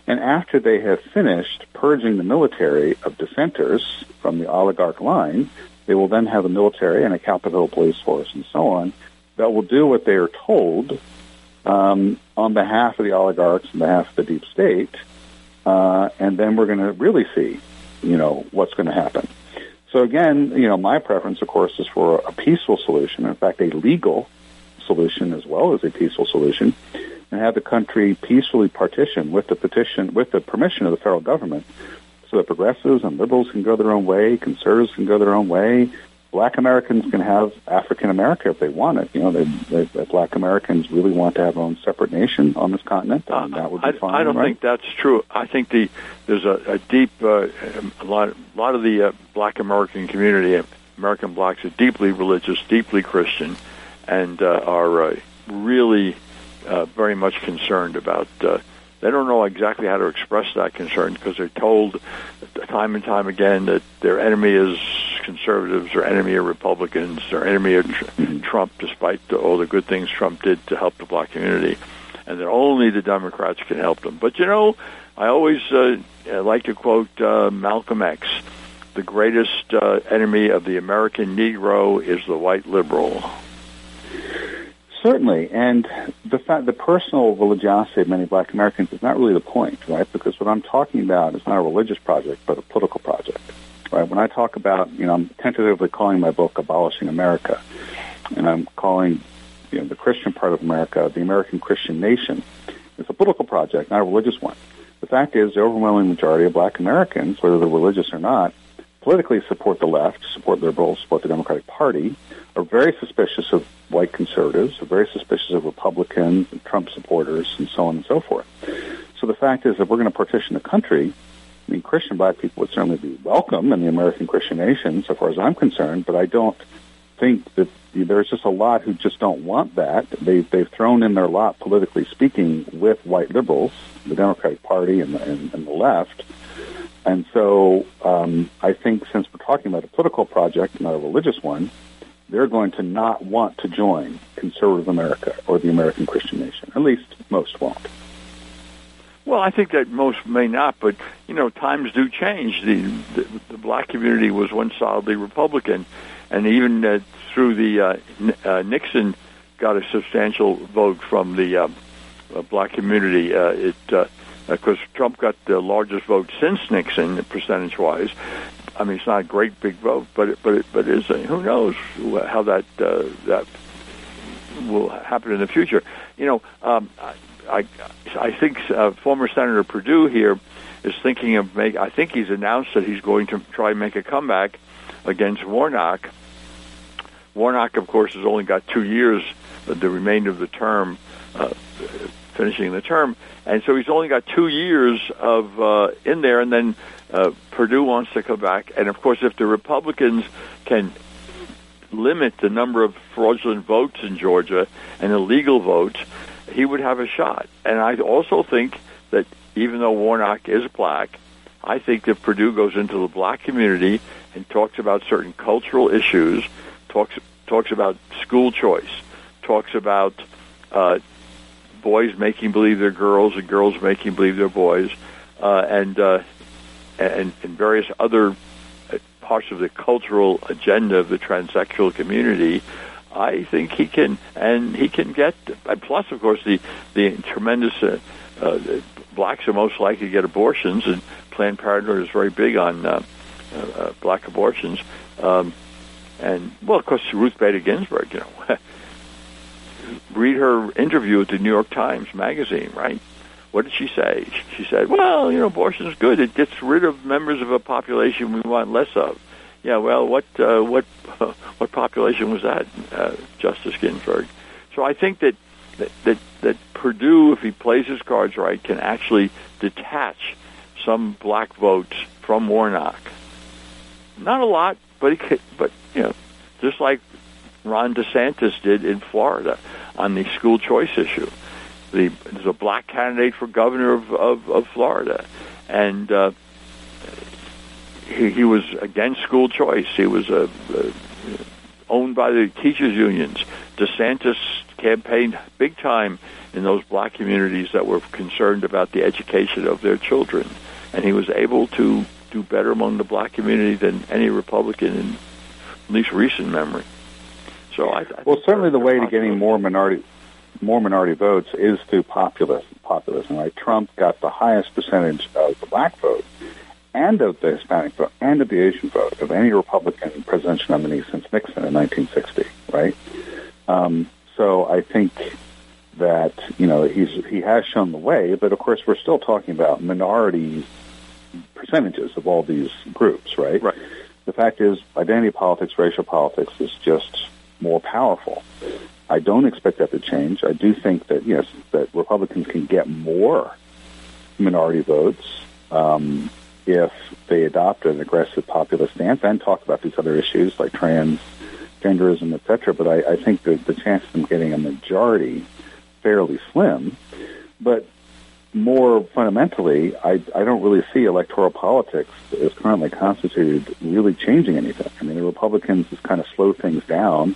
And after they have finished purging the military of dissenters from the oligarch line, they will then have a military and a Capitol police force and so on that will do what they are told um, on behalf of the oligarchs, on behalf of the deep state, uh, and then we're going to really see, you know, what's going to happen. So again, you know, my preference, of course, is for a peaceful solution. In fact, a legal solution as well as a peaceful solution and have the country peacefully partition with the petition, with the permission of the federal government, so that progressives and liberals can go their own way, conservatives can go their own way. Black Americans can have African America if they want it. You know, they, they, Black Americans really want to have their own separate nation on this continent, and that would be I, fine. I don't right? think that's true. I think the there's a, a deep uh, a lot a lot of the uh, Black American community, American blacks, are deeply religious, deeply Christian, and uh, are uh, really uh, very much concerned about. Uh, they don't know exactly how to express that concern because they're told time and time again that their enemy is conservatives, their enemy of Republicans, their enemy of tr- Trump, despite the, all the good things Trump did to help the black community, and that only the Democrats can help them. But you know, I always uh, like to quote uh, Malcolm X. The greatest uh, enemy of the American Negro is the white liberal. Certainly, and the fact the personal religiosity of many Black Americans is not really the point, right? Because what I'm talking about is not a religious project, but a political project, right? When I talk about, you know, I'm tentatively calling my book "Abolishing America," and I'm calling, you know, the Christian part of America the American Christian Nation. It's a political project, not a religious one. The fact is, the overwhelming majority of Black Americans, whether they're religious or not, politically support the left, support liberals, support the Democratic Party, are very suspicious of white conservatives, are very suspicious of Republicans and Trump supporters, and so on and so forth. So the fact is that we're going to partition the country. I mean, Christian black people would certainly be welcome in the American Christian nation, so far as I'm concerned, but I don't think that there's just a lot who just don't want that. They, they've thrown in their lot, politically speaking, with white liberals, the Democratic Party and the, and, and the left. And so um, I think since we're talking about a political project, not a religious one, they're going to not want to join conservative America or the American Christian nation. At least most won't. Well, I think that most may not, but you know, times do change. The the, the black community was once solidly Republican, and even uh, through the uh, uh, Nixon got a substantial vote from the uh, uh, black community. Uh, it because uh, Trump got the largest vote since Nixon, percentage wise. I mean, it's not a great big vote, but it, but it, but is. Who knows how that uh, that will happen in the future? You know, um, I I think uh, former Senator Perdue here is thinking of make. I think he's announced that he's going to try and make a comeback against Warnock. Warnock, of course, has only got two years, the remainder of the term, uh, finishing the term, and so he's only got two years of uh, in there, and then uh, Perdue wants to come back, and of course, if the Republicans can limit the number of fraudulent votes in Georgia and illegal votes, he would have a shot. And I also think that even though Warnock is black, I think if Perdue goes into the black community and talks about certain cultural issues, talks talks about school choice, talks about uh, boys making believe they're girls and girls making believe they're boys, uh, and, uh, and and various other parts of the cultural agenda of the transsexual community. I think he can, and he can get. Plus, of course, the the tremendous uh, uh, blacks are most likely to get abortions, and Planned Parenthood is very big on uh, uh, uh black abortions. Um, and well, of course, Ruth Bader Ginsburg. You know, <laughs> read her interview at the New York Times Magazine, right? What did she say? She said, "Well, you know, abortion is good. It gets rid of members of a population we want less of." Yeah, well, what uh, what <laughs> what population was that, uh, Justice Ginsburg? So I think that, that that that Perdue, if he plays his cards right, can actually detach some black votes from Warnock. Not a lot, but he could, but you know, just like Ron DeSantis did in Florida on the school choice issue. The, there's a black candidate for governor of, of, of Florida, and uh, he, he was against school choice. He was uh, uh, owned by the teachers unions. DeSantis campaigned big time in those black communities that were concerned about the education of their children, and he was able to do better among the black community than any Republican in at least recent memory. So I, I well, certainly the way to getting more minority more minority votes is through populism. Populism, right? Trump got the highest percentage of the black vote and of the Hispanic vote and of the Asian vote of any Republican presidential nominee since Nixon in 1960, right? Um, so I think that you know he's he has shown the way, but of course we're still talking about minority percentages of all these groups, right? Right. The fact is, identity politics, racial politics is just more powerful. I don't expect that to change. I do think that yes, that Republicans can get more minority votes if they adopt an aggressive populist stance and talk about these other issues like transgenderism, et cetera. But I, I think that the chance of them getting a majority fairly slim. But more fundamentally, I, I don't really see electoral politics as currently constituted really changing anything. I mean, the Republicans just kind of slow things down.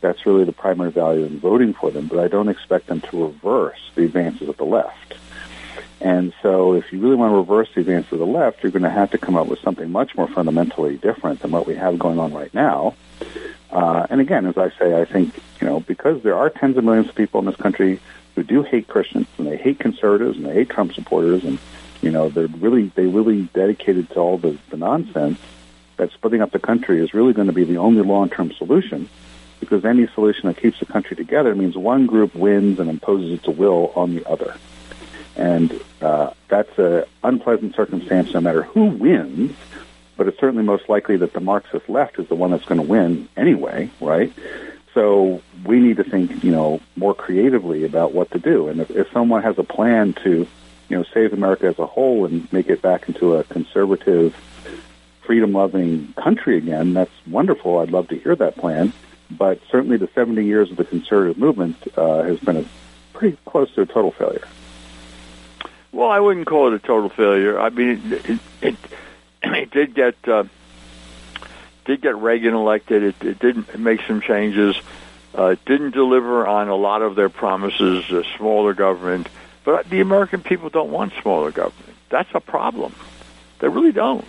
That's really the primary value in voting for them, but I don't expect them to reverse the advances of the left. And so if you really want to reverse the advance of the left, you're going to have to come up with something much more fundamentally different than what we have going on right now. Uh, and again, as I say, I think, you know, because there are tens of millions of people in this country who do hate Christians and they hate conservatives and they hate Trump supporters and, you know, they're really, they really dedicated to all the, the nonsense that splitting up the country is really going to be the only long-term solution because any solution that keeps the country together means one group wins and imposes its will on the other. And uh, that's an unpleasant circumstance no matter who wins, but it's certainly most likely that the Marxist left is the one that's going to win anyway, right? So we need to think, you know, more creatively about what to do. And if, if someone has a plan to, you know, save America as a whole and make it back into a conservative, freedom loving country again, that's wonderful. I'd love to hear that plan. But certainly the 70 years of the conservative movement uh, has been a pretty close to a total failure. Well, I wouldn't call it a total failure. I mean, it it, it, <clears throat> it did get uh, did get Reagan elected. It, it did make some changes. Uh, it didn't deliver on a lot of their promises. Uh, smaller government, but the American people don't want smaller government. That's a problem. They really don't.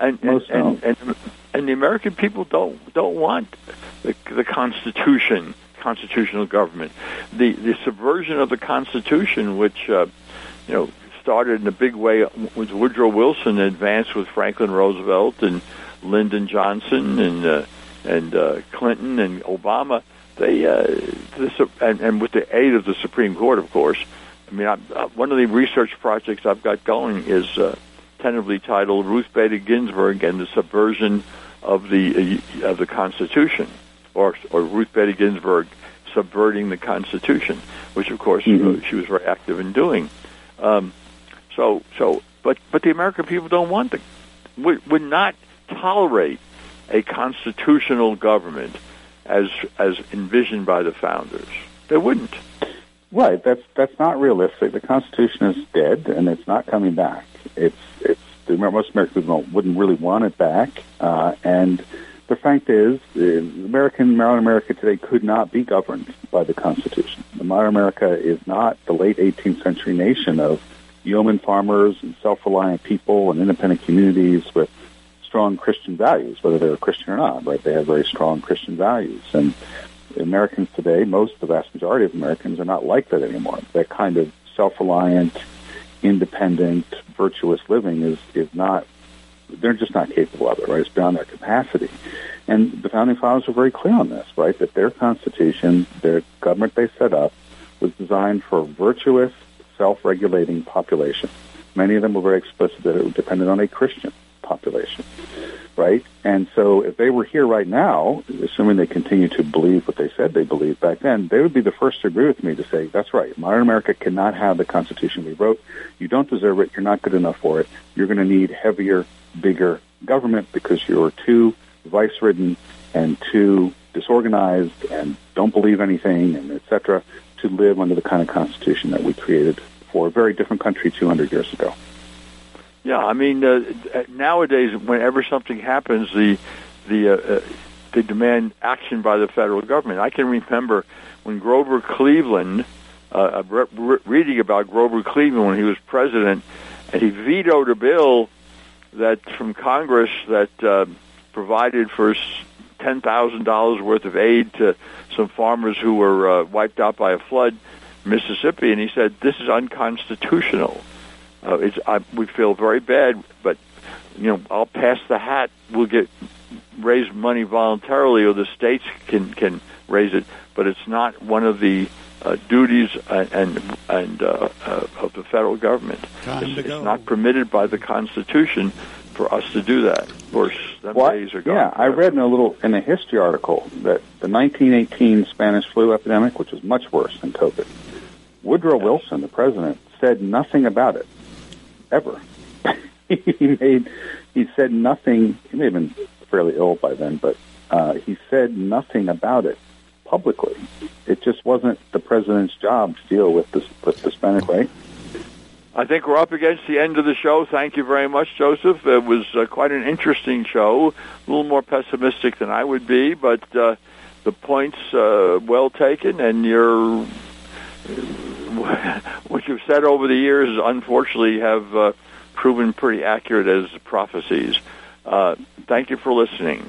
And and, and, and and the American people don't don't want the, the Constitution, constitutional government, the the subversion of the Constitution, which uh, you know started in a big way with Woodrow Wilson, advanced with Franklin Roosevelt and Lyndon Johnson and uh, and uh, Clinton and Obama. They uh, this, and, and with the aid of the Supreme Court, of course. I mean, I, uh, one of the research projects I've got going is uh, tentatively titled Ruth Bader Ginsburg and the Subversion of the uh, of the Constitution, or or Ruth Bader Ginsburg subverting the Constitution, which of course mm-hmm. she was very active in doing. Um, so so, but but the American people don't want the would, would not tolerate a constitutional government as as envisioned by the founders. They wouldn't. Right. That's that's not realistic. The Constitution is dead, and it's not coming back. It's it's most American people wouldn't really want it back, uh, and the fact is, American modern America today could not be governed by the Constitution. The modern America is not the late 18th century nation of yeoman farmers and self-reliant people and independent communities with strong Christian values, whether they're Christian or not, right? They have very strong Christian values. And Americans today, most, the vast majority of Americans are not like that anymore. That kind of self-reliant, independent, virtuous living is, is not, they're just not capable of it, right? It's beyond their capacity. And the founding fathers were very clear on this, right? That their constitution, their government they set up, was designed for a virtuous, self-regulating population. Many of them were very explicit that it depended on a Christian population, right? And so if they were here right now, assuming they continue to believe what they said they believed back then, they would be the first to agree with me to say, that's right, modern America cannot have the Constitution we wrote. You don't deserve it. You're not good enough for it. You're going to need heavier, bigger government because you're too vice-ridden and too disorganized and don't believe anything and et cetera to live under the kind of constitution that we created for a very different country 200 years ago. Yeah, I mean, uh, nowadays, whenever something happens, the the uh, uh, they demand action by the federal government. I can remember when Grover Cleveland, uh, re- re- reading about Grover Cleveland when he was president, and he vetoed a bill that from Congress that uh, provided for ten thousand dollars worth of aid to some farmers who were uh, wiped out by a flood, Mississippi, and he said this is unconstitutional. Uh, it's I, we feel very bad, but you know I'll pass the hat. We'll get raise money voluntarily, or the states can can raise it, but it's not one of the uh, duties and and uh, uh, of the federal government. Time it's, to go. it's not permitted by the Constitution for us to do that. Of course, them well, days are gone. Yeah, I read in a little in a history article that the 1918 Spanish flu epidemic, which was much worse than COVID, Woodrow yes. Wilson, the president, said nothing about it ever. <laughs> he made he said nothing. He may have been fairly ill by then, but uh, he said nothing about it publicly. It just wasn't the president's job to deal with this with the Hispanic right. I think we're up against the end of the show. Thank you very much, Joseph. It was uh, quite an interesting show. A little more pessimistic than I would be, but uh, the points uh, well taken, and your <laughs> what you've said over the years, unfortunately, have uh, proven pretty accurate as prophecies. Uh, thank you for listening.